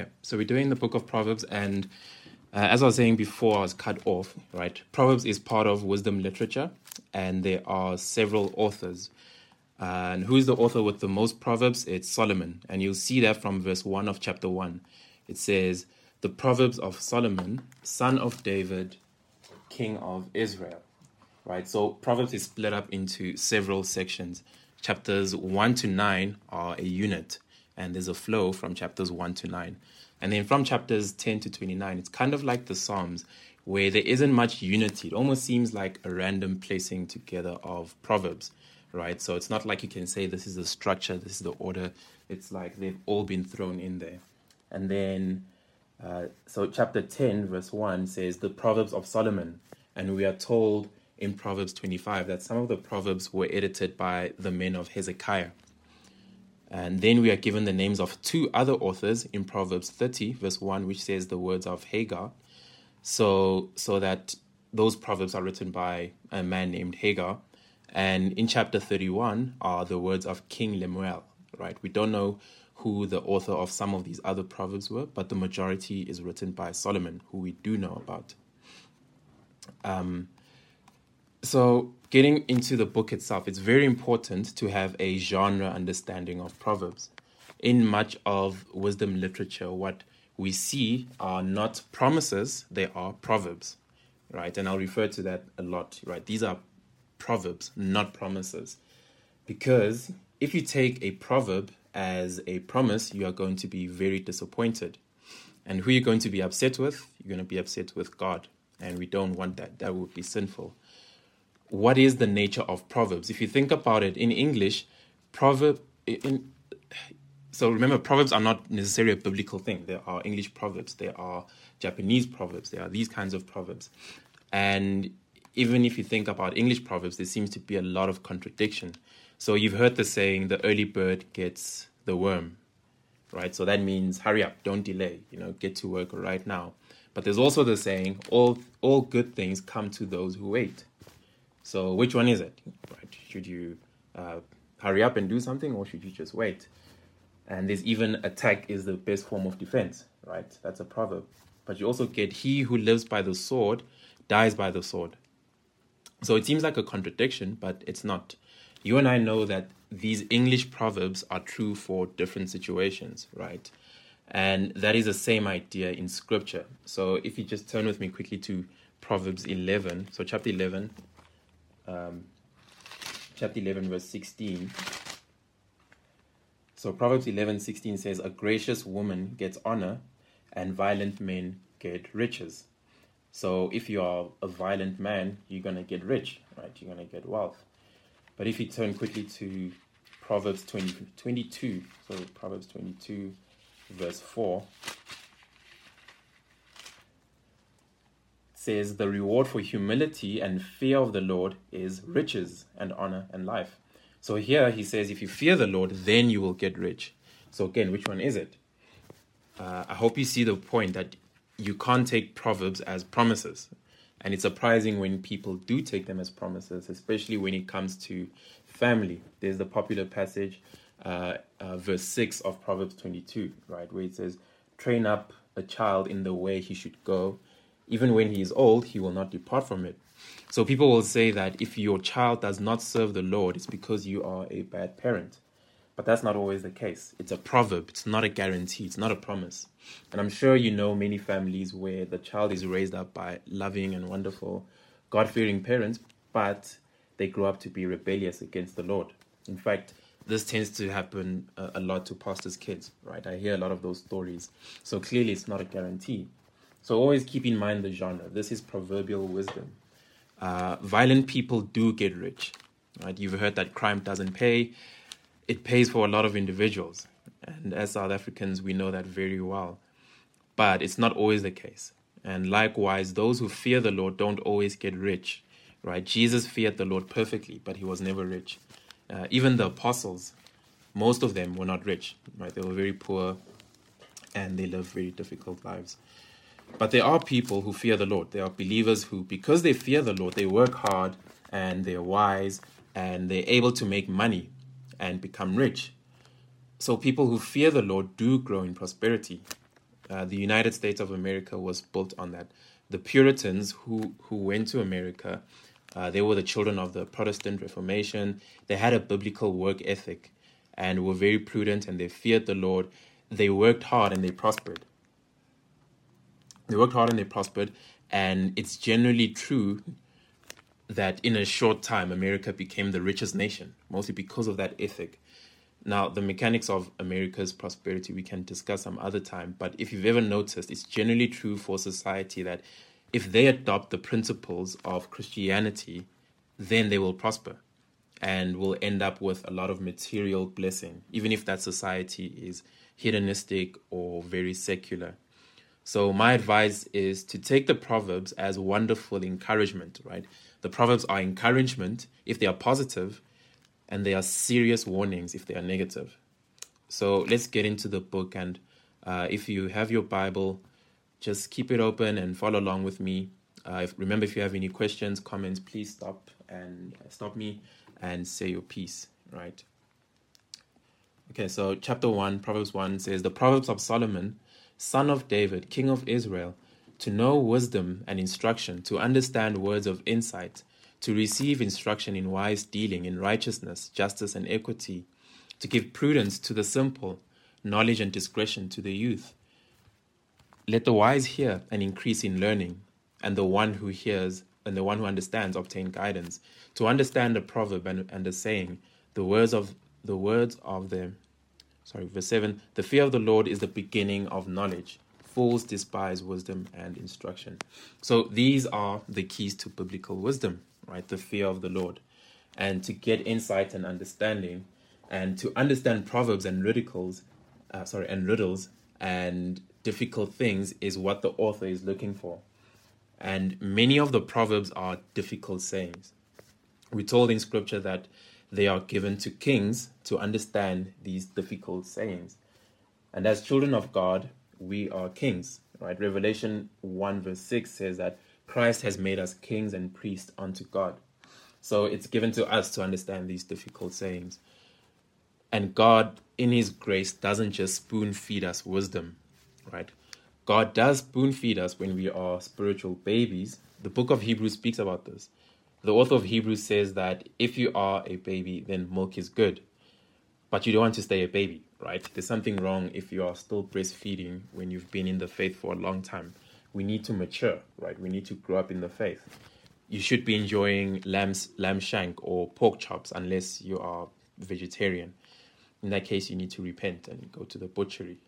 Okay, so we're doing the book of Proverbs, and uh, as I was saying before, I was cut off, right? Proverbs is part of wisdom literature, and there are several authors. Uh, and who is the author with the most Proverbs? It's Solomon. And you'll see that from verse 1 of chapter 1. It says, The Proverbs of Solomon, son of David, king of Israel. Right? So Proverbs is split up into several sections. Chapters 1 to 9 are a unit, and there's a flow from chapters 1 to 9. And then from chapters 10 to 29, it's kind of like the Psalms, where there isn't much unity. It almost seems like a random placing together of Proverbs, right? So it's not like you can say this is the structure, this is the order. It's like they've all been thrown in there. And then, uh, so chapter 10, verse 1 says, The Proverbs of Solomon. And we are told in Proverbs 25 that some of the Proverbs were edited by the men of Hezekiah. And then we are given the names of two other authors in Proverbs 30, verse 1, which says the words of Agur. So, so that those proverbs are written by a man named Agur. And in chapter 31 are the words of King Lemuel, right? We don't know who the author of some of these other proverbs were, but the majority is written by Solomon, who we do know about. Um, so, getting into the book itself, it's very important to have a genre understanding of Proverbs. In much of wisdom literature, what we see are not promises, they are proverbs, right? And I'll refer to that a lot, right? These are proverbs, not promises. Because if you take a proverb as a promise, you are going to be very disappointed. And who you're going to be upset with? You're going to be upset with God. And we don't want that. That would be sinful what is the nature of proverbs? If you think about it in english proverb in, so remember proverbs are not necessarily a biblical thing. There are english proverbs there are japanese proverbs there are these kinds of proverbs. And even if you think about english proverbs there seems to be a lot of contradiction. So you've heard the saying the early bird gets the worm right? So that means hurry up don't delay you know get to work right now. But there's also the saying all all good things come to those who wait so which one is it? Right? Should you uh, hurry up and do something, or should you just wait? And there's even attack is the best form of defense, right? That's a proverb. But you also get he who lives by the sword dies by the sword. So it seems like a contradiction, but it's not. You and I know that these English proverbs are true for different situations, right? And that is the same idea in scripture. So if you just turn with me quickly to Proverbs 11, so chapter 11, um, chapter 11, verse 16. So Proverbs 11, 16 says, A gracious woman gets honor, and violent men get riches. So if you are a violent man, you're going to get rich, right? You're going to get wealth. But if you turn quickly to Proverbs 20, 22, so Proverbs 22, verse 4, says the reward for humility and fear of the Lord is riches and honor and life. So here he says, if you fear the Lord, then you will get rich. So again, which one is it? Uh, I hope you see the point that you can't take proverbs as promises. And it's surprising when people do take them as promises, especially when it comes to family. There's the popular passage, uh, uh, verse 6 of Proverbs 22, right, where it says, Train up a child in the way he should go, even when he is old, he will not depart from it. So people will say that if your child does not serve the Lord, it's because you are a bad parent. But that's not always the case. It's a proverb, it's not a guarantee, it's not a promise. And I'm sure you know many families where the child is raised up by loving and wonderful, God fearing parents, but they grow up to be rebellious against the Lord. In fact, this tends to happen a, a lot to pastors' kids, right? I hear a lot of those stories. So clearly, it's not a guarantee. So always keep in mind the genre. This is proverbial wisdom. Uh, violent people do get rich. Right? You've heard that crime doesn't pay. It pays for a lot of individuals. And as South Africans, we know that very well. But it's not always the case. And likewise, those who fear the Lord don't always get rich. Right? Jesus feared the Lord perfectly, but he was never rich. Uh, even the apostles, most of them were not rich. Right? They were very poor and they lived very difficult lives. But there are people who fear the Lord. There are believers who, because they fear the Lord, they work hard and they're wise and they're able to make money and become rich. So people who fear the Lord do grow in prosperity. Uh, the United States of America was built on that. The Puritans who, who went to America, uh, they were the children of the Protestant Reformation. They had a biblical work ethic and were very prudent and they feared the Lord. They worked hard and they prospered. They worked hard and they prospered. And it's generally true that in a short time, America became the richest nation, mostly because of that ethic. Now, the mechanics of America's prosperity we can discuss some other time, but if you've ever noticed, it's generally true for society that if they adopt the principles of Christianity, then they will prosper and will end up with a lot of material blessing, even if that society is hedonistic or very secular. So, my advice is to take the Proverbs as wonderful encouragement, right? The Proverbs are encouragement if they are positive, and they are serious warnings if they are negative. So, let's get into the book. And uh, if you have your Bible, just keep it open and follow along with me. Uh, if, remember, if you have any questions, comments, please stop and uh, stop me and say your piece, right? Okay, so chapter 1, Proverbs 1 says, The Proverbs of Solomon, son of David, king of Israel, to know wisdom and instruction, to understand words of insight, to receive instruction in wise dealing, in righteousness, justice, and equity, to give prudence to the simple, knowledge and discretion to the youth. Let the wise hear and increase in learning, and the one who hears and the one who understands obtain guidance. To understand the proverb and, and the saying, the words of the words of the sorry, verse seven, the fear of the Lord is the beginning of knowledge. Fools despise wisdom and instruction. So these are the keys to biblical wisdom, right? The fear of the Lord. And to get insight and understanding, and to understand proverbs and riddles, uh, sorry, and riddles and difficult things is what the author is looking for. And many of the proverbs are difficult sayings. We're told in scripture that they are given to kings to understand these difficult sayings. And as children of God, we are kings, right? Revelation 1 verse 6 says that Christ has made us kings and priests unto God. So it's given to us to understand these difficult sayings. And God, in His grace, doesn't just spoon feed us wisdom, right? God does spoon feed us when we are spiritual babies. The book of Hebrews speaks about this. The author of Hebrews says that if you are a baby, then milk is good. But you don't want to stay a baby, right? There's something wrong if you are still breastfeeding when you've been in the faith for a long time. We need to mature, right? We need to grow up in the faith. You should be enjoying lamb's, lamb shank or pork chops unless you are vegetarian. In that case, you need to repent and go to the butchery.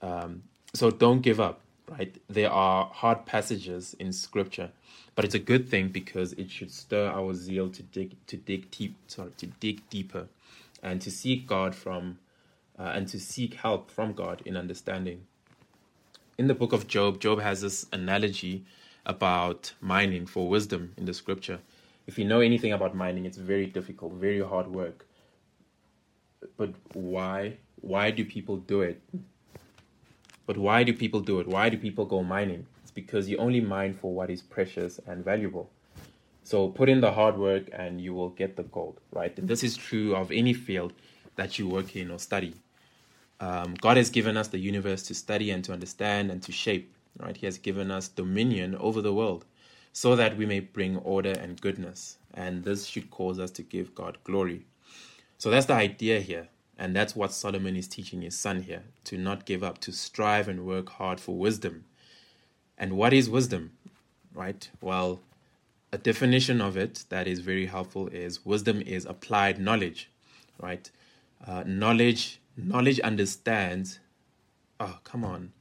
Um, so don't give up, right? There are hard passages in scripture, but it's a good thing because it should stir our zeal to dig to dig deep, sorry, to dig deeper, and to seek God from, uh, and to seek help from God in understanding. In the book of Job, Job has this analogy about mining for wisdom in the scripture. If you know anything about mining, it's very difficult, very hard work. But why? Why do people do it? But why do people do it? Why do people go mining? It's because you only mine for what is precious and valuable. So put in the hard work and you will get the gold, right? And this is true of any field that you work in or study. Um, God has given us the universe to study and to understand and to shape, right? He has given us dominion over the world so that we may bring order and goodness. And this should cause us to give God glory. So that's the idea here. And that's what Solomon is teaching his son here to not give up, to strive and work hard for wisdom. And what is wisdom? Right? Well, a definition of it that is very helpful is wisdom is applied knowledge, right? Uh, knowledge, knowledge understands. Oh, come on.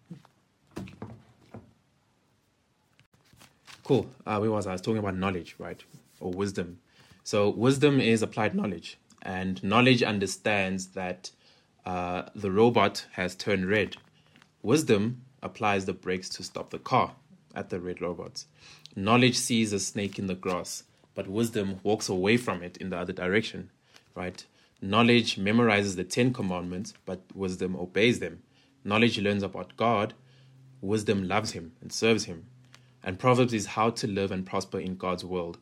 Cool. Uh, where was I? I was talking about knowledge, right? Or wisdom. So, wisdom is applied knowledge and knowledge understands that uh, the robot has turned red. Wisdom applies the brakes to stop the car at the red robots. Knowledge sees a snake in the grass, but wisdom walks away from it in the other direction, right? Knowledge memorizes the Ten Commandments, but wisdom obeys them. Knowledge learns about God, wisdom loves Him and serves Him. And Proverbs is how to live and prosper in God's world.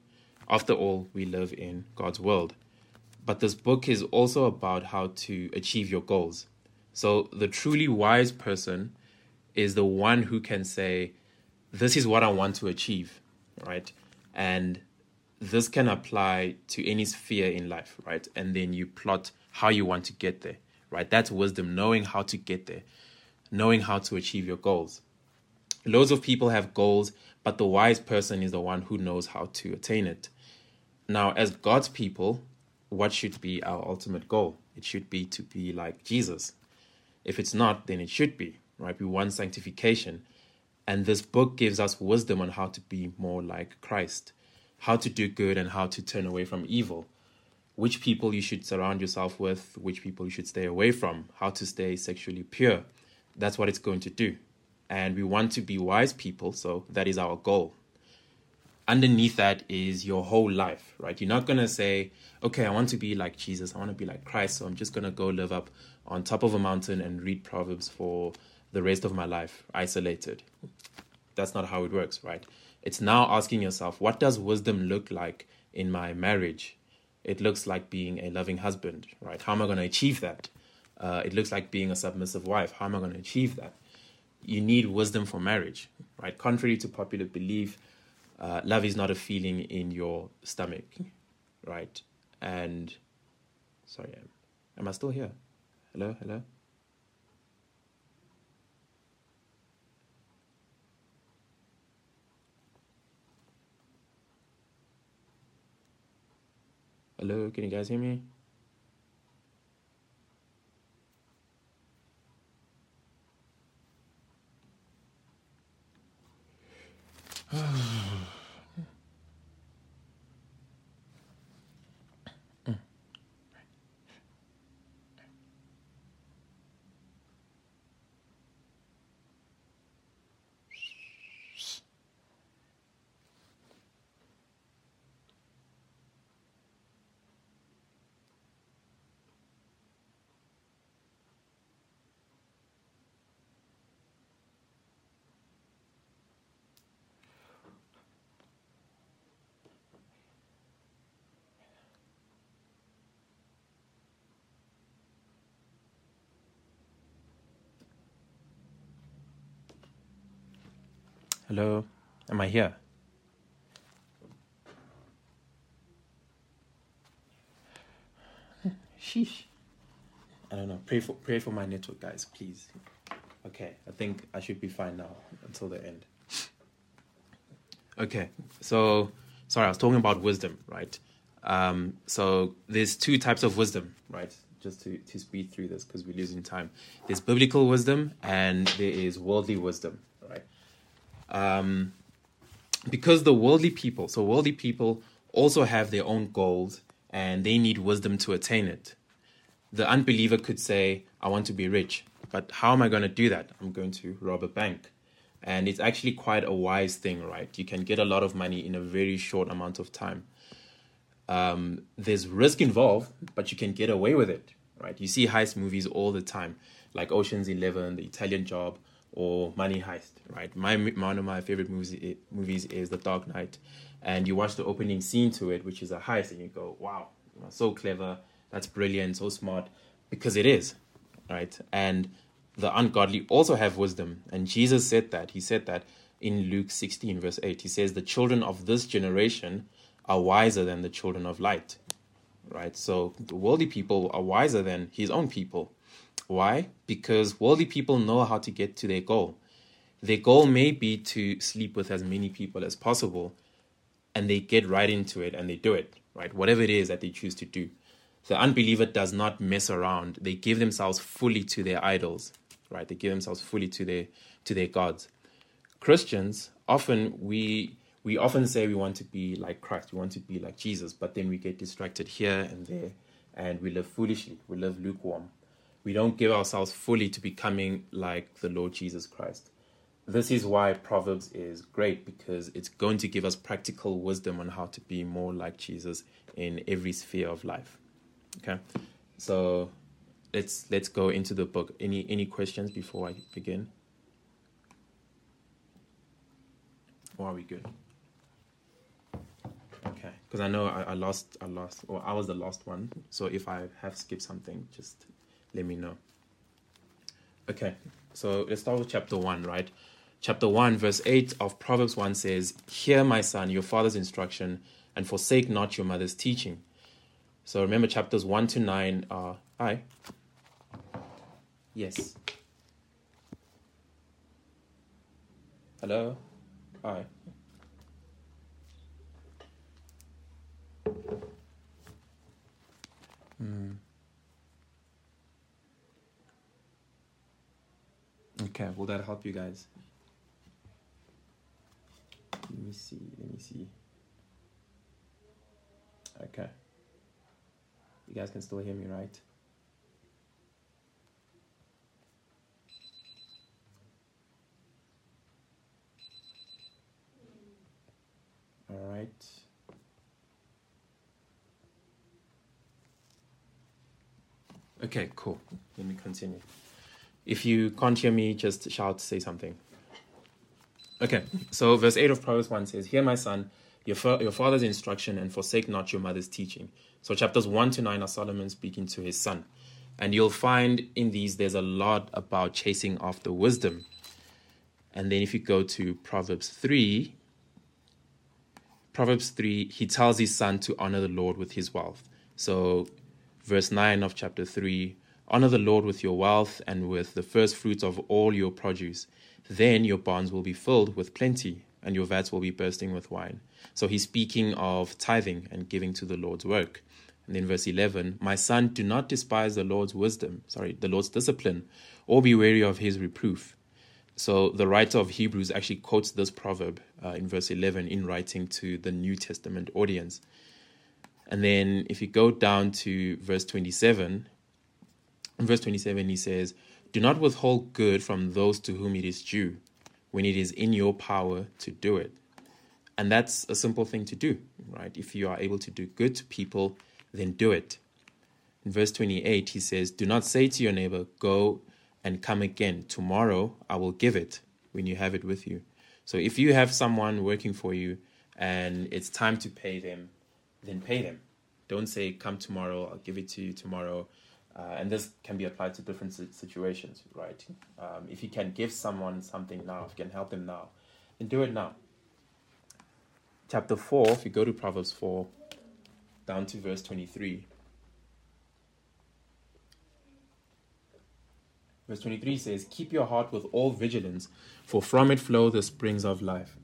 After all, we live in God's world. But this book is also about how to achieve your goals. So the truly wise person is the one who can say, This is what I want to achieve, right? And this can apply to any sphere in life, right? And then you plot how you want to get there, right? That's wisdom, knowing how to get there, knowing how to achieve your goals. Loads of people have goals, but the wise person is the one who knows how to attain it. Now, as God's people, what should be our ultimate goal? It should be to be like Jesus. If it's not, then it should be, right? We want sanctification. And this book gives us wisdom on how to be more like Christ, how to do good and how to turn away from evil, which people you should surround yourself with, which people you should stay away from, how to stay sexually pure. That's what it's going to do. And we want to be wise people, so that is our goal underneath that is your whole life, right? You're not going to say, okay, I want to be like Jesus, I want to be like Christ, so I'm just going to go live up on top of a mountain and read Proverbs for the rest of my life, isolated. That's not how it works, right? It's now asking yourself, what does wisdom look like in my marriage? It looks like being a loving husband, right? How am I going to achieve that? Uh, it looks like being a submissive wife. How am I going to achieve that? You need wisdom for marriage, right? Contrary to popular belief, uh, love is not a feeling in your stomach, right? And sorry, am I still here? Hello, hello. Hello, can you guys hear me? Hello, am I here? Sheesh. I don't know. Pray for pray for my network, guys, please. Okay, I think I should be fine now until the end. Okay, so sorry, I was talking about wisdom, right? Um, so there's two types of wisdom, right? Just to, to speed through this because we're losing time. There's biblical wisdom and there is worldly wisdom, um, because the worldly people, so worldly people also have their own goals and they need wisdom to attain it. The unbeliever could say, I want to be rich, but how am I going to do that? I'm going to rob a bank. And it's actually quite a wise thing, right? You can get a lot of money in a very short amount of time. Um, there's risk involved, but you can get away with it, right? You see heist movies all the time, like Ocean's Eleven, The Italian Job, or Money Heist, right? My one of my favorite movies movies is The Dark Knight, and you watch the opening scene to it, which is a heist, and you go, "Wow, so clever, that's brilliant, so smart," because it is, right? And the ungodly also have wisdom, and Jesus said that. He said that in Luke sixteen verse eight. He says, "The children of this generation are wiser than the children of light." Right? So the worldly people are wiser than his own people why? Because worldly people know how to get to their goal. Their goal may be to sleep with as many people as possible, and they get right into it and they do it, right? Whatever it is that they choose to do. The unbeliever does not mess around. They give themselves fully to their idols, right? They give themselves fully to their to their gods. Christians often we we often say we want to be like Christ, we want to be like Jesus, but then we get distracted here and there and we live foolishly. We live lukewarm we don't give ourselves fully to becoming like the Lord Jesus Christ. This is why Proverbs is great because it's going to give us practical wisdom on how to be more like Jesus in every sphere of life. Okay, so let's let's go into the book. Any any questions before I begin? Or are we good? Okay, because I know I, I lost I lost or I was the last one. So if I have skipped something, just let me know. Okay, So let's start with chapter 1, right? Chapter 1, verse 8 of Proverbs 1 says, Hear, my son, your father's instruction, and forsake not your mother's teaching. So remember, chapters 1 to 9 are. Hi. Yes. Hello? Hi. Hmm. Okay, will that help you guys? Let me see, let me see. Okay. You guys can still hear me, right? All right. Okay, cool. Let me continue. If you can't hear me, just shout, say something. Okay, so verse 8 of Proverbs 1 says, Hear, my son, your, fa- your father's instruction, and forsake not your mother's teaching. So chapters 1 to 9 are Solomon speaking to his son. And you'll find in these there's a lot about chasing after wisdom. And then if you go to Proverbs 3, Proverbs 3, he tells his son to honor the Lord with his wealth. So verse 9 of chapter 3 Honor the Lord with your wealth and with the first fruits of all your produce. Then your barns will be filled with plenty, and your vats will be bursting with wine. So he's speaking of tithing and giving to the Lord's work. And then verse 11 My son, do not despise the Lord's wisdom, sorry, the Lord's discipline, or be wary of his reproof. So the writer of Hebrews actually quotes this proverb uh, in verse 11 in writing to the New Testament audience. And then if you go down to verse 27, in verse 27, he says, Do not withhold good from those to whom it is due, when it is in your power to do it. And that's a simple thing to do, right? If you are able to do good to people, then do it. In verse 28, he says, Do not say to your neighbor, Go and come again. Tomorrow I will give it when you have it with you. So if you have someone working for you and it's time to pay them, then pay them. Don't say, Come tomorrow, I'll give it to you tomorrow. Uh, and this can be applied to different situations, right? Um, if you can give someone something now, if you can help them now, then do it now. Chapter 4, if you go to Proverbs 4, down to verse 23. Verse 23 says, Keep your heart with all vigilance, for from it flow the springs of life.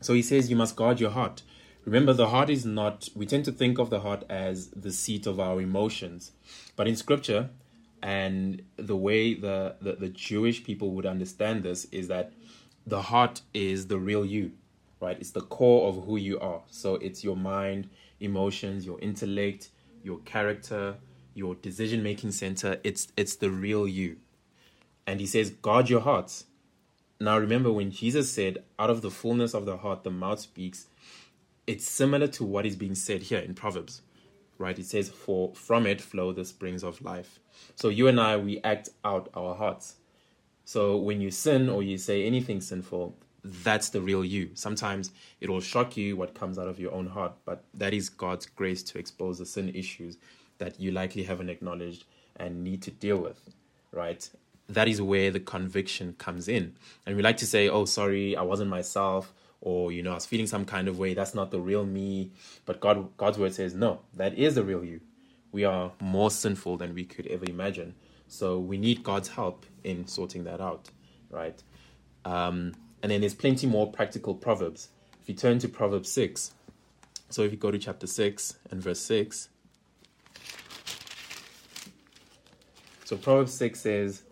So he says, You must guard your heart. Remember, the heart is not, we tend to think of the heart as the seat of our emotions. But in scripture, and the way the, the, the Jewish people would understand this is that the heart is the real you, right? It's the core of who you are. So it's your mind, emotions, your intellect, your character, your decision making center. It's it's the real you. And he says, guard your hearts. Now remember when Jesus said, out of the fullness of the heart the mouth speaks, it's similar to what is being said here in Proverbs. Right? It says, For from it flow the springs of life. So you and I we act out our hearts. So when you sin or you say anything sinful, that's the real you. Sometimes it will shock you what comes out of your own heart, but that is God's grace to expose the sin issues that you likely haven't acknowledged and need to deal with, right? That is where the conviction comes in. And we like to say, oh, sorry, I wasn't myself, or, you know, I was feeling some kind of way. That's not the real me. But God, God's word says, no, that is the real you. We are more sinful than we could ever imagine. So we need God's help in sorting that out, right? Um, and then there's plenty more practical proverbs. If you turn to Proverbs 6, so if you go to chapter 6 and verse 6, so Proverbs 6 says,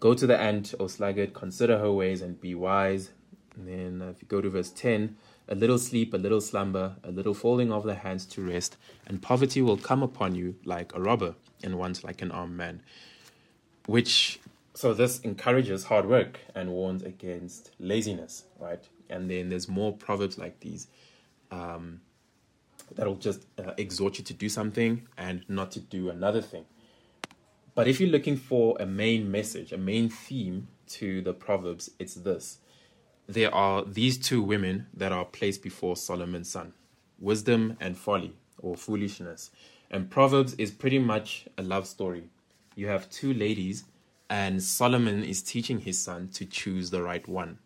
Go to the ant, O sluggard, consider her ways and be wise. And then uh, if you go to verse 10, a little sleep, a little slumber, a little falling of the hands to rest, and poverty will come upon you like a robber, and once like an armed man. Which so this encourages hard work and warns against laziness, right? And then there's more proverbs like these um, that'll just uh, exhort you to do something and not to do another thing. But if you're looking for a main message, a main theme to the proverbs, it's this: there are these two women that are placed before Solomon's son, wisdom and folly or foolishness. And proverbs is pretty much a love story. You have two ladies and Solomon is teaching his son to choose the right one.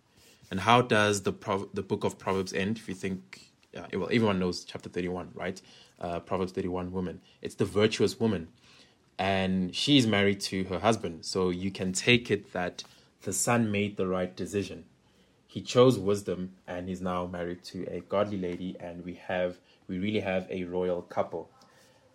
And how does the Pro- the book of Proverbs end? If you think, yeah, well, everyone knows chapter 31, right? Uh, Proverbs 31 woman. It's the virtuous woman. And she's married to her husband. So you can take it that the son made the right decision. He chose wisdom and he's now married to a godly lady, and we have we really have a royal couple.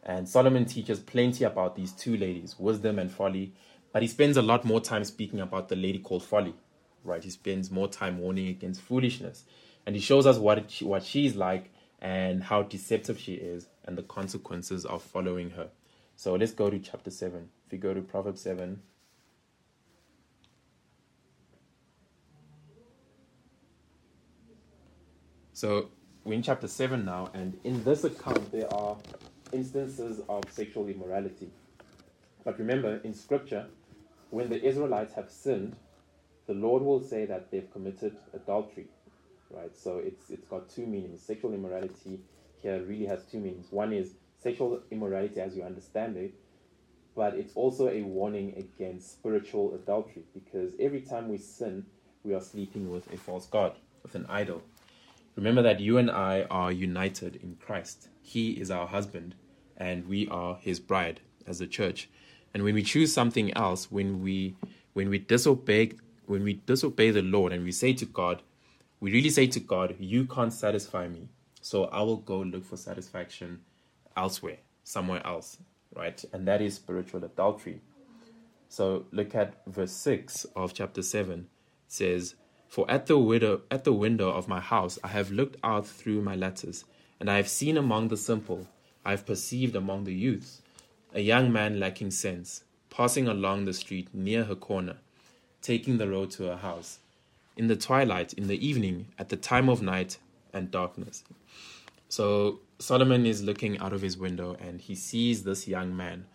And Solomon teaches plenty about these two ladies, wisdom and folly, but he spends a lot more time speaking about the lady called folly, right? He spends more time warning against foolishness, and he shows us what she, what she's like and how deceptive she is, and the consequences of following her. So let's go to chapter seven. If you go to Proverbs seven. So we're in chapter 7 now, and in this account, there are instances of sexual immorality. But remember, in scripture, when the Israelites have sinned, the Lord will say that they've committed adultery. Right? So it's it's got two meanings. Sexual immorality here really has two meanings. One is sexual immorality as you understand it, but it's also a warning against spiritual adultery because every time we sin, we are sleeping with a false god, with an idol. Remember that you and I are united in Christ. He is our husband, and we are his bride as a church. And when we choose something else, when we when we disobey when we disobey the Lord and we say to God, we really say to God, You can't satisfy me. So I will go look for satisfaction elsewhere, somewhere else. Right? And that is spiritual adultery. So look at verse 6 of chapter 7. It says, For at the window at the window of my house I have looked out through my lattice, and I have seen among the simple, I have perceived among the youths a young man lacking sense, passing along the street near her corner, taking the road to her house, in the twilight, in the evening, at the time of night and darkness. So Solomon is looking out of his window and he sees this young man.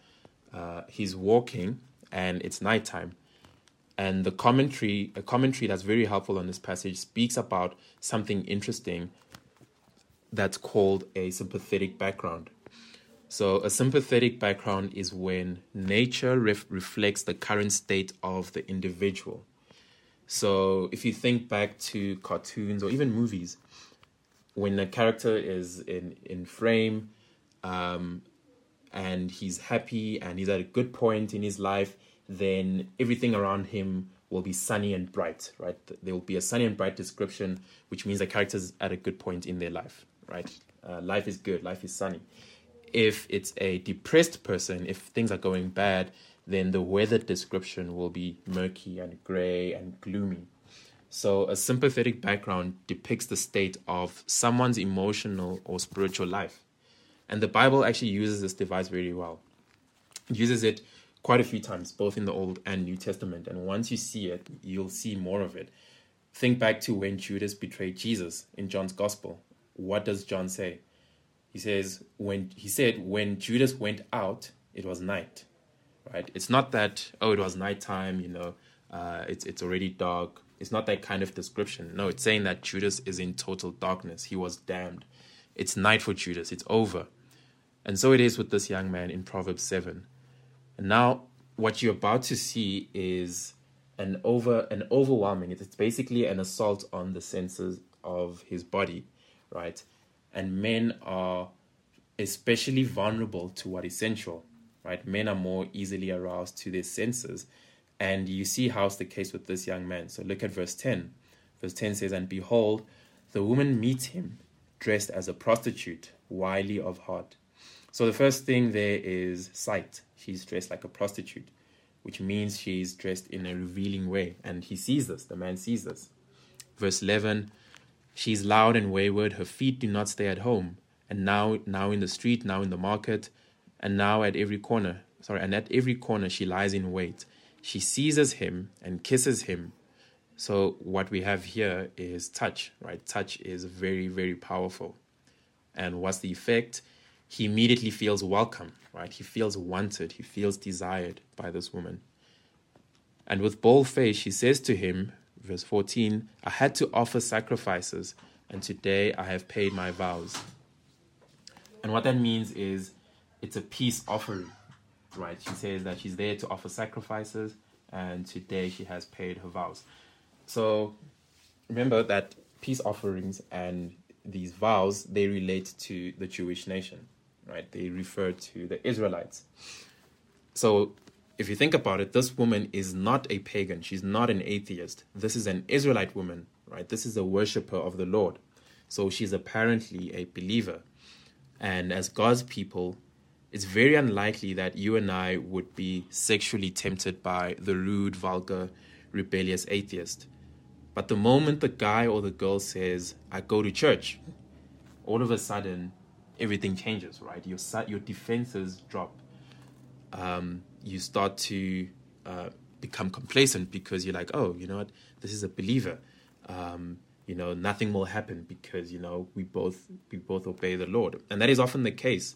Uh, he's walking and it's nighttime. And the commentary, a commentary that's very helpful on this passage, speaks about something interesting that's called a sympathetic background. So, a sympathetic background is when nature ref- reflects the current state of the individual. So, if you think back to cartoons or even movies, when a character is in, in frame um, and he's happy and he's at a good point in his life, then everything around him will be sunny and bright, right? There will be a sunny and bright description, which means the character's at a good point in their life, right? Uh, life is good, life is sunny if it's a depressed person, if things are going bad, then the weather description will be murky and gray and gloomy. So, a sympathetic background depicts the state of someone's emotional or spiritual life. And the Bible actually uses this device very well. It uses it quite a few times, both in the Old and New Testament. And once you see it, you'll see more of it. Think back to when Judas betrayed Jesus in John's Gospel. What does John say? He says, when he said, when Judas went out, it was night, right? It's not that, oh, it was nighttime, you know, uh, it's, it's already dark. It's not that kind of description. No, it's saying that Judas is in total darkness. He was damned. It's night for Judas. It's over. And so it is with this young man in Proverbs 7 now what you're about to see is an over an overwhelming. It's basically an assault on the senses of his body, right? and men are especially vulnerable to what is sensual, right? Men are more easily aroused to their senses. And you see how's the case with this young man. So look at verse 10. Verse 10 says, And behold, the woman meets him dressed as a prostitute, wily of heart. So the first thing there is sight. She's dressed like a prostitute, which means she's dressed in a revealing way. And he sees this, the man sees this. Verse 11 she is loud and wayward, her feet do not stay at home, and now now in the street, now in the market, and now at every corner. Sorry, and at every corner she lies in wait. She seizes him and kisses him. So what we have here is touch, right? Touch is very, very powerful. And what's the effect? He immediately feels welcome, right? He feels wanted, he feels desired by this woman. And with bold face, she says to him, verse 14, I had to offer sacrifices, and today I have paid my vows. And what that means is it's a peace offering, right? She says that she's there to offer sacrifices, and today she has paid her vows. So remember that peace offerings and these vows they relate to the Jewish nation, right? They refer to the Israelites. So if you think about it, this woman is not a pagan. She's not an atheist. This is an Israelite woman, right? This is a worshiper of the Lord. So she's apparently a believer. And as God's people, it's very unlikely that you and I would be sexually tempted by the rude, vulgar, rebellious atheist. But the moment the guy or the girl says, I go to church, all of a sudden everything changes, right? Your, your defenses drop. Um, you start to uh, become complacent because you're like, oh, you know what? This is a believer. Um, you know, nothing will happen because you know we both we both obey the Lord, and that is often the case.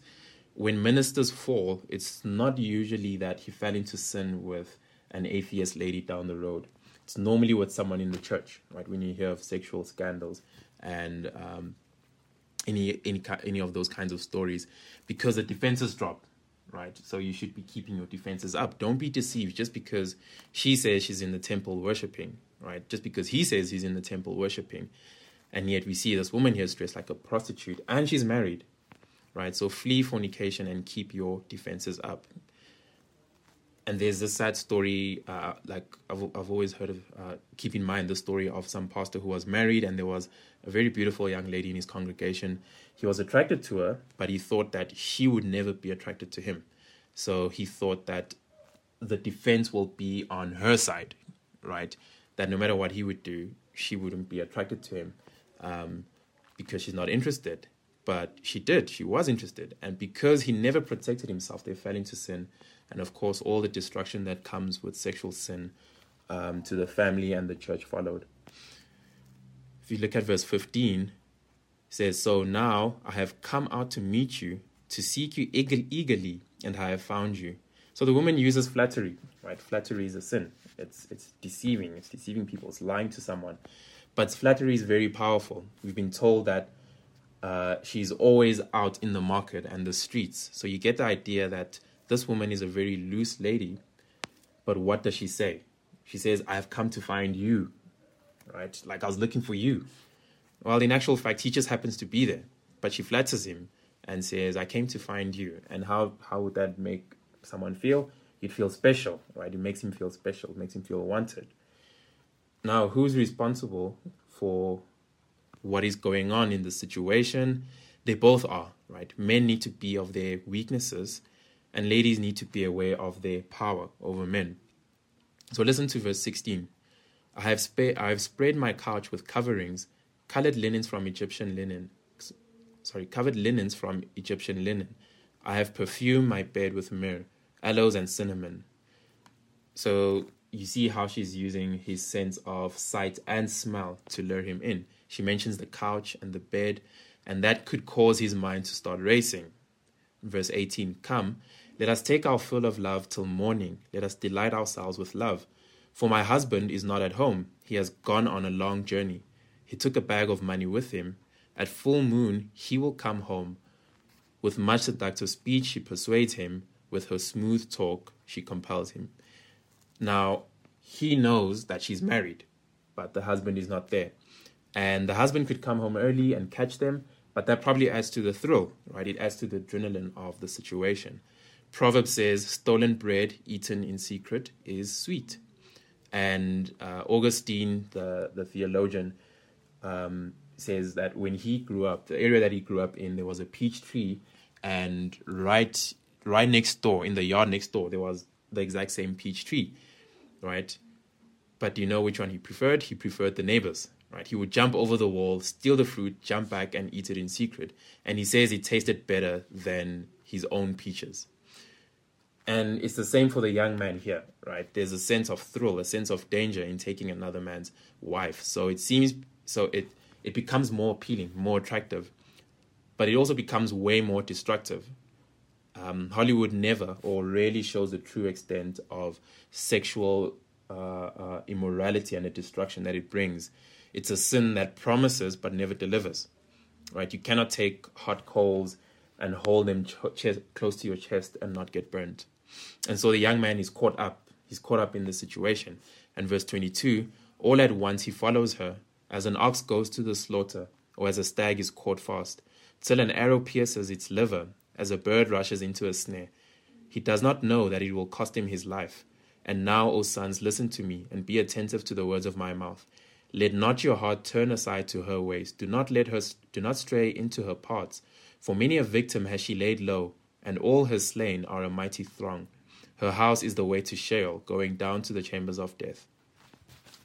When ministers fall, it's not usually that he fell into sin with an atheist lady down the road. It's normally with someone in the church, right? When you hear of sexual scandals and um, any any any of those kinds of stories, because the defenses drop right? So you should be keeping your defenses up. Don't be deceived just because she says she's in the temple worshiping, right? Just because he says he's in the temple worshiping. And yet we see this woman here is dressed like a prostitute and she's married, right? So flee fornication and keep your defenses up. And there's this sad story, uh, like I've, I've always heard of, uh, keep in mind the story of some pastor who was married and there was a very beautiful young lady in his congregation he was attracted to her, but he thought that she would never be attracted to him. So he thought that the defense will be on her side, right? That no matter what he would do, she wouldn't be attracted to him um, because she's not interested. But she did, she was interested. And because he never protected himself, they fell into sin. And of course, all the destruction that comes with sexual sin um, to the family and the church followed. If you look at verse 15, says, So now I have come out to meet you, to seek you eagerly, and I have found you. So the woman uses flattery, right? Flattery is a sin. It's it's deceiving. It's deceiving people. It's lying to someone. But flattery is very powerful. We've been told that uh, she's always out in the market and the streets. So you get the idea that this woman is a very loose lady. But what does she say? She says, I have come to find you, right? Like I was looking for you. Well, in actual fact, he just happens to be there. But she flatters him and says, I came to find you. And how, how would that make someone feel? He'd feel special, right? It makes him feel special, it makes him feel wanted. Now, who's responsible for what is going on in the situation? They both are, right? Men need to be of their weaknesses, and ladies need to be aware of their power over men. So listen to verse 16. I have, spa- I have spread my couch with coverings colored linens from Egyptian linen. Sorry, covered linens from Egyptian linen. I have perfumed my bed with myrrh, aloes, and cinnamon. So you see how she's using his sense of sight and smell to lure him in. She mentions the couch and the bed, and that could cause his mind to start racing. Verse 18 Come, let us take our fill of love till morning. Let us delight ourselves with love. For my husband is not at home, he has gone on a long journey. He took a bag of money with him. At full moon, he will come home. With much seductive speech, she persuades him. With her smooth talk, she compels him. Now, he knows that she's married, but the husband is not there. And the husband could come home early and catch them, but that probably adds to the thrill, right? It adds to the adrenaline of the situation. Proverb says, stolen bread eaten in secret is sweet. And uh, Augustine, the, the theologian, um, says that when he grew up, the area that he grew up in, there was a peach tree, and right right next door, in the yard next door, there was the exact same peach tree, right? But do you know which one he preferred? He preferred the neighbors, right? He would jump over the wall, steal the fruit, jump back, and eat it in secret. And he says it tasted better than his own peaches. And it's the same for the young man here, right? There's a sense of thrill, a sense of danger in taking another man's wife. So it seems so it it becomes more appealing, more attractive, but it also becomes way more destructive. Um, Hollywood never or rarely shows the true extent of sexual uh, uh, immorality and the destruction that it brings. It's a sin that promises but never delivers. Right? You cannot take hot coals and hold them ch- close to your chest and not get burnt. And so the young man is caught up He's caught up in the situation. And verse 22 All at once he follows her, as an ox goes to the slaughter, or as a stag is caught fast, till an arrow pierces its liver, as a bird rushes into a snare. He does not know that it will cost him his life. And now, O sons, listen to me, and be attentive to the words of my mouth. Let not your heart turn aside to her ways. Do not let her do not stray into her paths. For many a victim has she laid low, and all her slain are a mighty throng. Her house is the way to Sheol, going down to the chambers of death.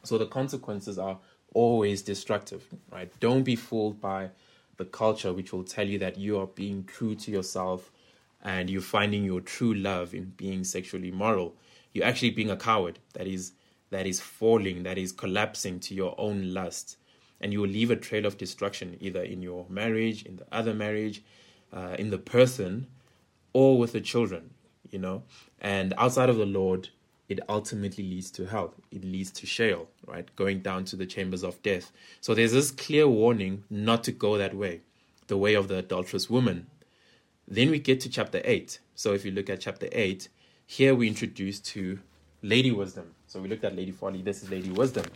So the consequences are always destructive, right? Don't be fooled by the culture which will tell you that you are being true to yourself and you're finding your true love in being sexually moral. You're actually being a coward that is that is falling, that is collapsing to your own lust. And you will leave a trail of destruction either in your marriage, in the other marriage, uh, in the person, or with the children, you know. And outside of the Lord, it ultimately leads to hell. It leads to Sheol, right? Going down to the chambers of death. So there's this clear warning not to go that way, the way of the adulterous woman. Then we get to chapter 8. So if you look at chapter 8, here we introduce to Lady Wisdom. So we looked at Lady Folly. This is Lady Wisdom.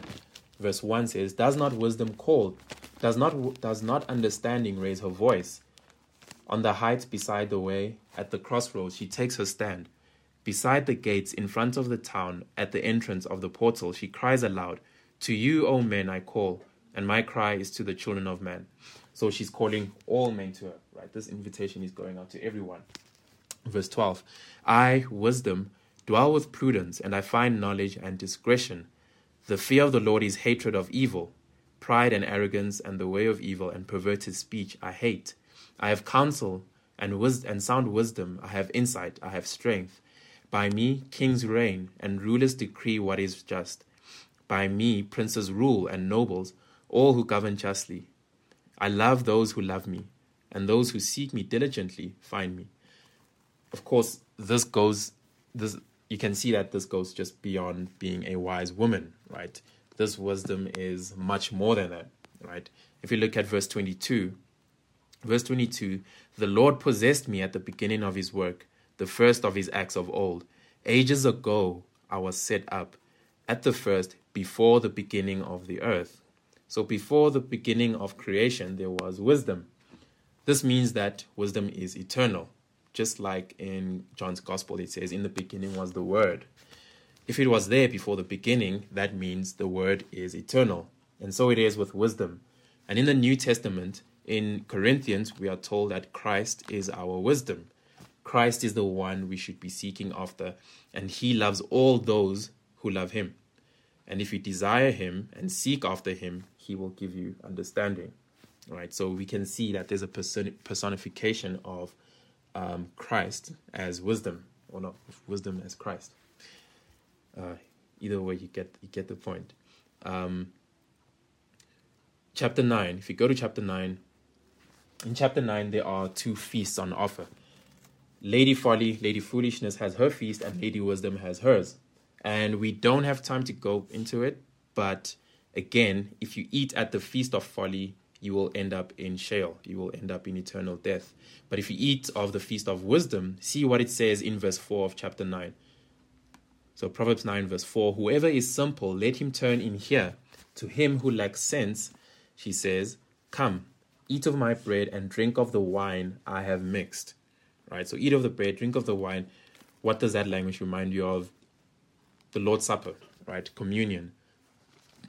Verse 1 says, Does not wisdom call? Does not, does not understanding raise her voice? On the heights beside the way, at the crossroads, she takes her stand. Beside the gates, in front of the town, at the entrance of the portal, she cries aloud, To you, O men, I call, and my cry is to the children of men. So she's calling all men to her, right? This invitation is going out to everyone. Verse 12 I, wisdom, Dwell with prudence, and I find knowledge and discretion. The fear of the Lord is hatred of evil. Pride and arrogance and the way of evil and perverted speech I hate. I have counsel and, wis- and sound wisdom. I have insight. I have strength. By me kings reign and rulers decree what is just. By me princes rule and nobles, all who govern justly. I love those who love me, and those who seek me diligently find me. Of course, this goes this you can see that this goes just beyond being a wise woman, right? This wisdom is much more than that, right? If you look at verse 22, verse 22, the Lord possessed me at the beginning of his work, the first of his acts of old. Ages ago, I was set up at the first, before the beginning of the earth. So, before the beginning of creation, there was wisdom. This means that wisdom is eternal just like in John's Gospel, it says, In the beginning was the Word. If it was there before the beginning, that means the Word is eternal. And so it is with wisdom. And in the New Testament, in Corinthians, we are told that Christ is our wisdom. Christ is the one we should be seeking after, and He loves all those who love Him. And if you desire Him and seek after Him, He will give you understanding. Right? So we can see that there's a person- personification of um, Christ as wisdom, or not wisdom as Christ. Uh, either way, you get you get the point. Um, chapter nine. If you go to chapter nine, in chapter nine there are two feasts on offer. Lady Folly, Lady Foolishness has her feast, and Lady Wisdom has hers. And we don't have time to go into it, but again, if you eat at the feast of folly, you will end up in Sheol. You will end up in eternal death. But if you eat of the feast of wisdom, see what it says in verse 4 of chapter 9. So Proverbs 9, verse 4 Whoever is simple, let him turn in here. To him who lacks sense, she says, Come, eat of my bread and drink of the wine I have mixed. Right? So eat of the bread, drink of the wine. What does that language remind you of? The Lord's Supper, right? Communion.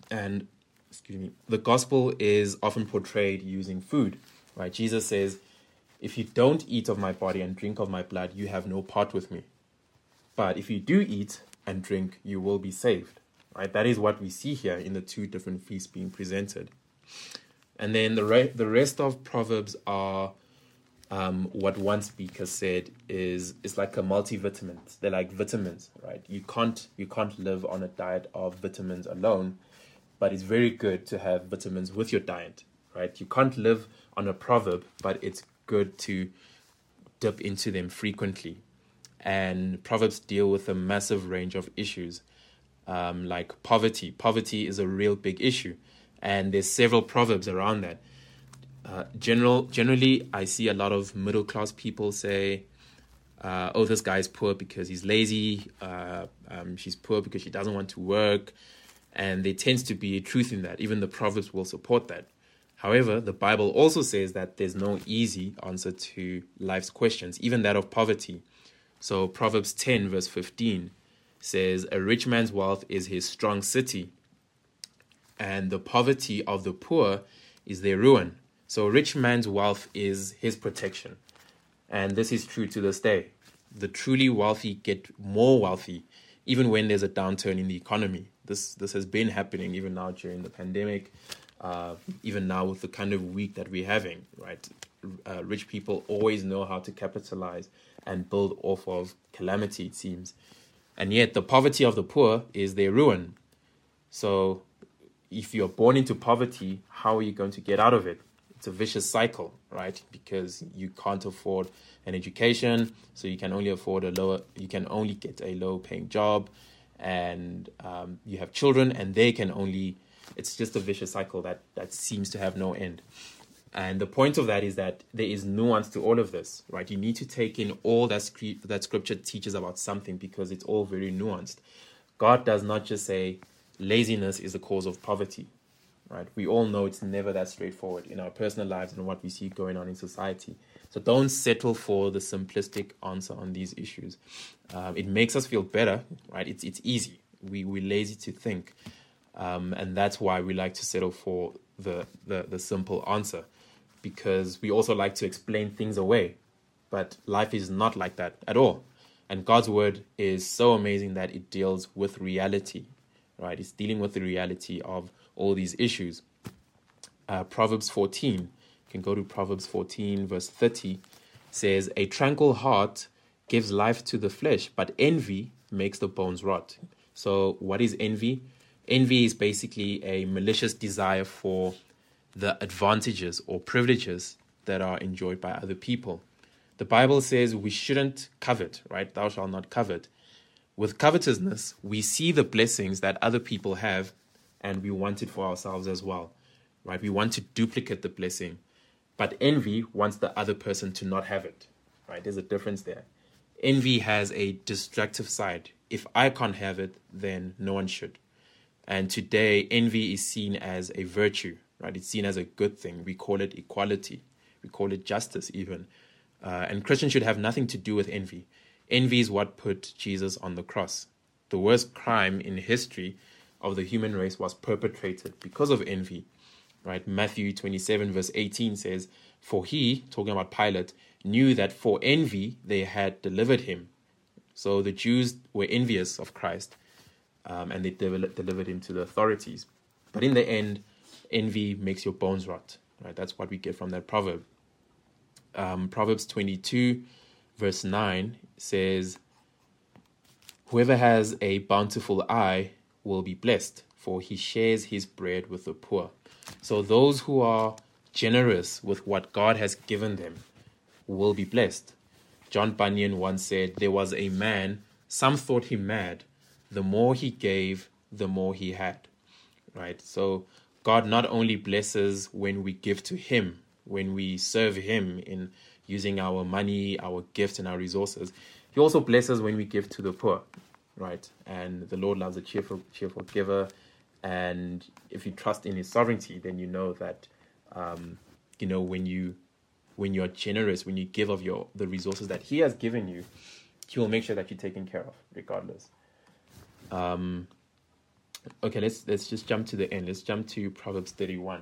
And excuse me, the gospel is often portrayed using food, right? Jesus says, If you don't eat of my body and drink of my blood, you have no part with me. But if you do eat and drink, you will be saved, right? That is what we see here in the two different feasts being presented. And then the, re- the rest of Proverbs are um, what one speaker said is it's like a multivitamin. They're like vitamins, right? You can't you can't live on a diet of vitamins alone but it's very good to have vitamins with your diet, right? You can't live on a proverb, but it's good to dip into them frequently. And proverbs deal with a massive range of issues, um, like poverty. Poverty is a real big issue, and there's several proverbs around that. Uh, general, generally, I see a lot of middle class people say, uh, oh, this guy's poor because he's lazy. Uh, um, she's poor because she doesn't want to work. And there tends to be a truth in that. Even the Proverbs will support that. However, the Bible also says that there's no easy answer to life's questions, even that of poverty. So, Proverbs 10, verse 15 says, A rich man's wealth is his strong city, and the poverty of the poor is their ruin. So, a rich man's wealth is his protection. And this is true to this day. The truly wealthy get more wealthy even when there's a downturn in the economy. This this has been happening even now during the pandemic, uh, even now with the kind of week that we're having. Right, uh, rich people always know how to capitalize and build off of calamity. It seems, and yet the poverty of the poor is their ruin. So, if you're born into poverty, how are you going to get out of it? It's a vicious cycle, right? Because you can't afford an education, so you can only afford a lower, you can only get a low paying job, and um, you have children, and they can only. It's just a vicious cycle that that seems to have no end. And the point of that is that there is nuance to all of this, right? You need to take in all that script, that scripture teaches about something because it's all very nuanced. God does not just say laziness is the cause of poverty, right? We all know it's never that straightforward in our personal lives and what we see going on in society. So don't settle for the simplistic answer on these issues. Um, it makes us feel better, right? It's it's easy. We we're lazy to think, um, and that's why we like to settle for the, the the simple answer, because we also like to explain things away. But life is not like that at all, and God's word is so amazing that it deals with reality, right? It's dealing with the reality of all these issues. Uh, Proverbs 14 you can go to Proverbs 14, verse 30, says, A tranquil heart gives life to the flesh, but envy makes the bones rot. So, what is envy? Envy is basically a malicious desire for the advantages or privileges that are enjoyed by other people. The Bible says we shouldn't covet, right? Thou shalt not covet. With covetousness, we see the blessings that other people have and we want it for ourselves as well, right? We want to duplicate the blessing. But envy wants the other person to not have it, right? There's a difference there. Envy has a destructive side. If I can't have it, then no one should. And today, envy is seen as a virtue, right? It's seen as a good thing. We call it equality, we call it justice, even. Uh, and Christians should have nothing to do with envy. Envy is what put Jesus on the cross. The worst crime in history of the human race was perpetrated because of envy right? Matthew 27, verse 18 says, For he, talking about Pilate, knew that for envy they had delivered him. So the Jews were envious of Christ um, and they de- delivered him to the authorities. But in the end, envy makes your bones rot, right? That's what we get from that proverb. Um, Proverbs 22, verse 9 says, Whoever has a bountiful eye will be blessed, for he shares his bread with the poor. So those who are generous with what God has given them will be blessed. John Bunyan once said, There was a man, some thought him mad. The more he gave, the more he had. Right? So God not only blesses when we give to him, when we serve him in using our money, our gifts, and our resources, he also blesses when we give to the poor. Right? And the Lord loves a cheerful, cheerful giver and if you trust in his sovereignty then you know that um, you know when you when you're generous when you give of your the resources that he has given you he will make sure that you're taken care of regardless um, okay let's let's just jump to the end let's jump to proverbs 31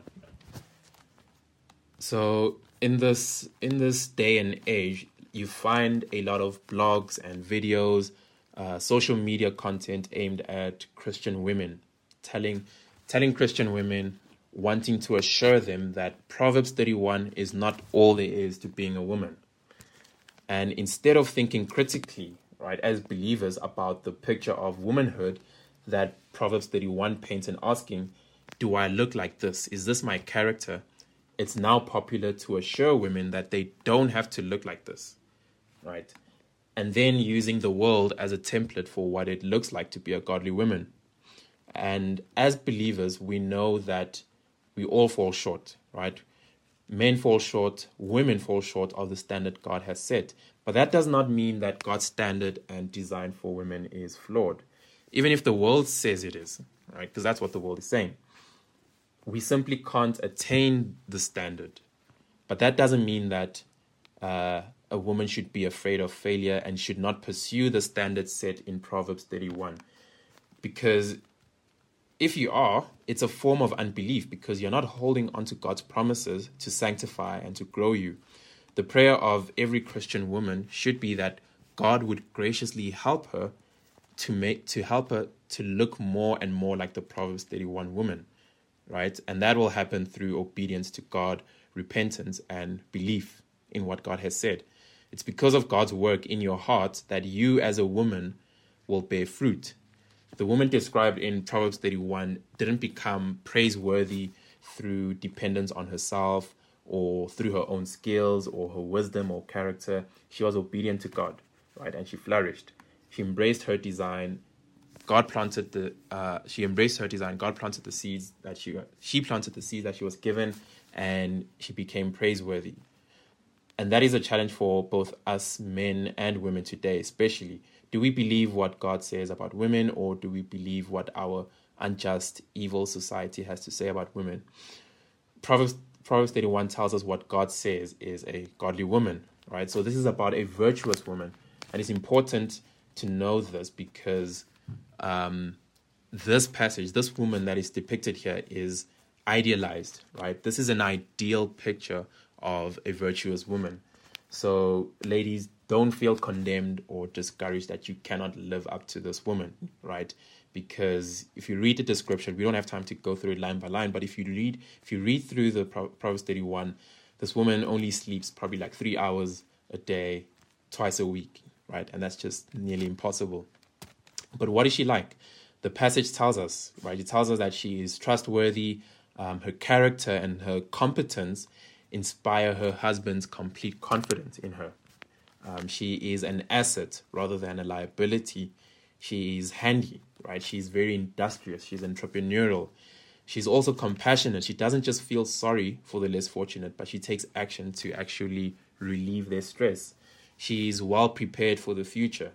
so in this in this day and age you find a lot of blogs and videos uh, social media content aimed at christian women telling telling Christian women wanting to assure them that Proverbs 31 is not all there is to being a woman. And instead of thinking critically, right, as believers about the picture of womanhood that Proverbs 31 paints and asking, do I look like this? Is this my character? It's now popular to assure women that they don't have to look like this, right? And then using the world as a template for what it looks like to be a godly woman. And as believers, we know that we all fall short, right? Men fall short, women fall short of the standard God has set. But that does not mean that God's standard and design for women is flawed, even if the world says it is, right? Because that's what the world is saying. We simply can't attain the standard. But that doesn't mean that uh, a woman should be afraid of failure and should not pursue the standard set in Proverbs 31. Because if you are, it's a form of unbelief because you're not holding onto God's promises to sanctify and to grow you. The prayer of every Christian woman should be that God would graciously help her to make to help her to look more and more like the Proverbs 31 woman, right? And that will happen through obedience to God, repentance and belief in what God has said. It's because of God's work in your heart that you as a woman will bear fruit the woman described in Proverbs 31 didn't become praiseworthy through dependence on herself or through her own skills or her wisdom or character. She was obedient to God, right? And she flourished. She embraced her design. God planted the. Uh, she embraced her design. God planted the seeds that she she planted the seeds that she was given, and she became praiseworthy. And that is a challenge for both us men and women today, especially do we believe what God says about women or do we believe what our unjust, evil society has to say about women? Proverbs, Proverbs 31 tells us what God says is a godly woman, right? So this is about a virtuous woman. And it's important to know this because um, this passage, this woman that is depicted here is idealized, right? This is an ideal picture of a virtuous woman. So, ladies, don't feel condemned or discouraged that you cannot live up to this woman, right? Because if you read the description, we don't have time to go through it line by line, but if you read if you read through the Proverbs 31, this woman only sleeps probably like 3 hours a day, twice a week, right? And that's just nearly impossible. But what is she like? The passage tells us, right? It tells us that she is trustworthy, um, her character and her competence inspire her husband's complete confidence in her. Um, she is an asset rather than a liability. She is handy, right? She's very industrious. She's entrepreneurial. She's also compassionate. She doesn't just feel sorry for the less fortunate, but she takes action to actually relieve their stress. She is well prepared for the future.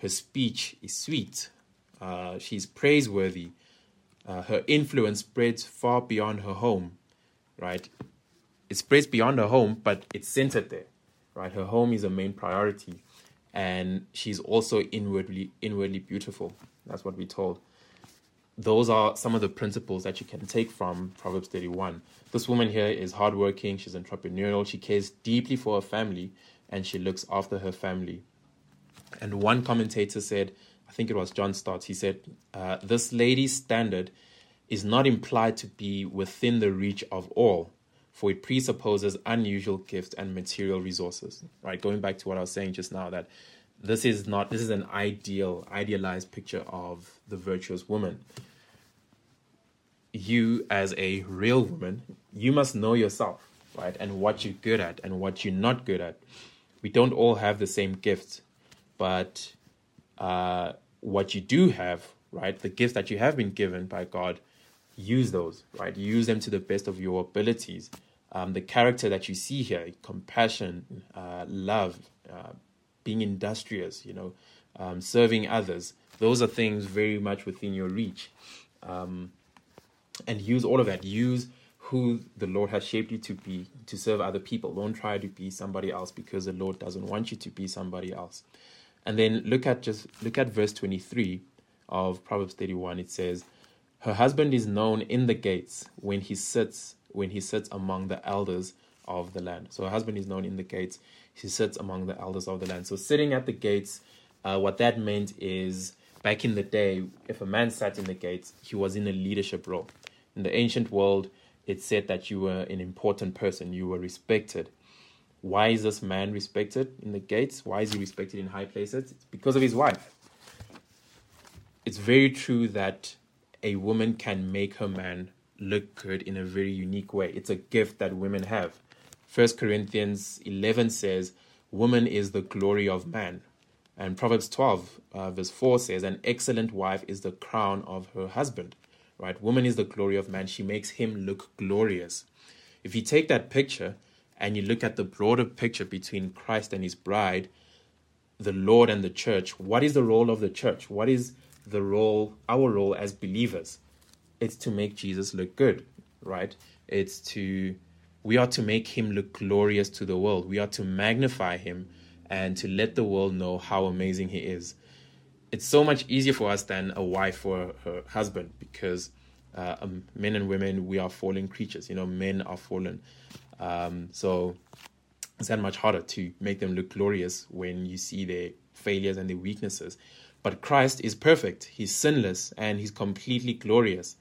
Her speech is sweet. Uh, she's praiseworthy. Uh, her influence spreads far beyond her home, right? It spreads beyond her home, but it's centered there right? Her home is a main priority, and she's also inwardly inwardly beautiful. That's what we're told. Those are some of the principles that you can take from Proverbs 31. This woman here is hardworking, she's entrepreneurial, she cares deeply for her family, and she looks after her family. And one commentator said, I think it was John Stott, he said, uh, This lady's standard is not implied to be within the reach of all, for it presupposes unusual gifts and material resources. Right, going back to what I was saying just now, that this is not this is an ideal, idealized picture of the virtuous woman. You, as a real woman, you must know yourself, right, and what you're good at and what you're not good at. We don't all have the same gifts, but uh, what you do have, right, the gifts that you have been given by God, use those, right? Use them to the best of your abilities um, the character that you see here compassion, uh, love, uh, being industrious, you know, um, serving others those are things very much within your reach. Um, and use all of that. Use who the Lord has shaped you to be to serve other people. Don't try to be somebody else because the Lord doesn't want you to be somebody else. And then look at just look at verse 23 of Proverbs 31. It says, Her husband is known in the gates when he sits when he sits among the elders of the land. So a husband is known in the gates. He sits among the elders of the land. So sitting at the gates, uh, what that meant is back in the day, if a man sat in the gates, he was in a leadership role. In the ancient world, it said that you were an important person, you were respected. Why is this man respected in the gates? Why is he respected in high places? It's because of his wife. It's very true that a woman can make her man look good in a very unique way. It's a gift that women have. First Corinthians 11 says, Woman is the glory of man. And Proverbs 12, uh, verse 4 says, An excellent wife is the crown of her husband. Right? Woman is the glory of man. She makes him look glorious. If you take that picture and you look at the broader picture between Christ and his bride, the Lord and the church, what is the role of the church? What is the role, our role as believers? It's to make Jesus look good, right? It's to, we are to make him look glorious to the world. We are to magnify him and to let the world know how amazing he is. It's so much easier for us than a wife or her husband because uh, um, men and women, we are fallen creatures. You know, men are fallen. Um, so it's that much harder to make them look glorious when you see their failures and their weaknesses. But Christ is perfect, He's sinless, and He's completely glorious.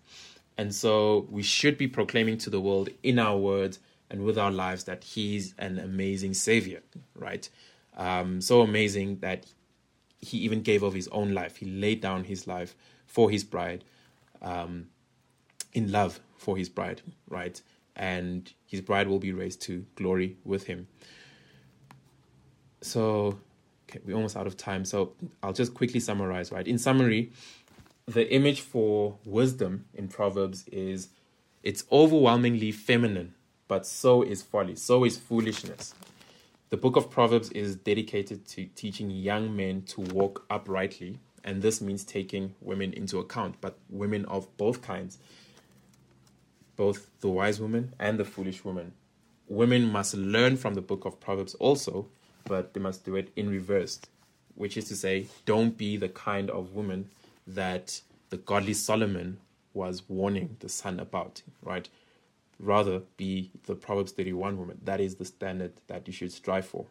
And so we should be proclaiming to the world in our words and with our lives that He's an amazing Savior, right? Um, so amazing that He even gave of His own life. He laid down His life for His bride, um, in love for His bride, right? And his bride will be raised to glory with him. So, okay, we're almost out of time. So, I'll just quickly summarize, right? In summary, the image for wisdom in Proverbs is it's overwhelmingly feminine, but so is folly, so is foolishness. The book of Proverbs is dedicated to teaching young men to walk uprightly, and this means taking women into account, but women of both kinds both the wise woman and the foolish woman. Women must learn from the book of Proverbs also, but they must do it in reverse, which is to say, don't be the kind of woman that the godly Solomon was warning the son about, right? Rather be the Proverbs 31 woman. That is the standard that you should strive for.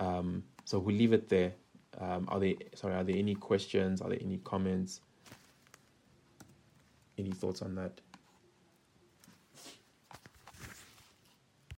Um, so we'll leave it there. Um, are there sorry? Are there any questions? Are there any comments? Any thoughts on that?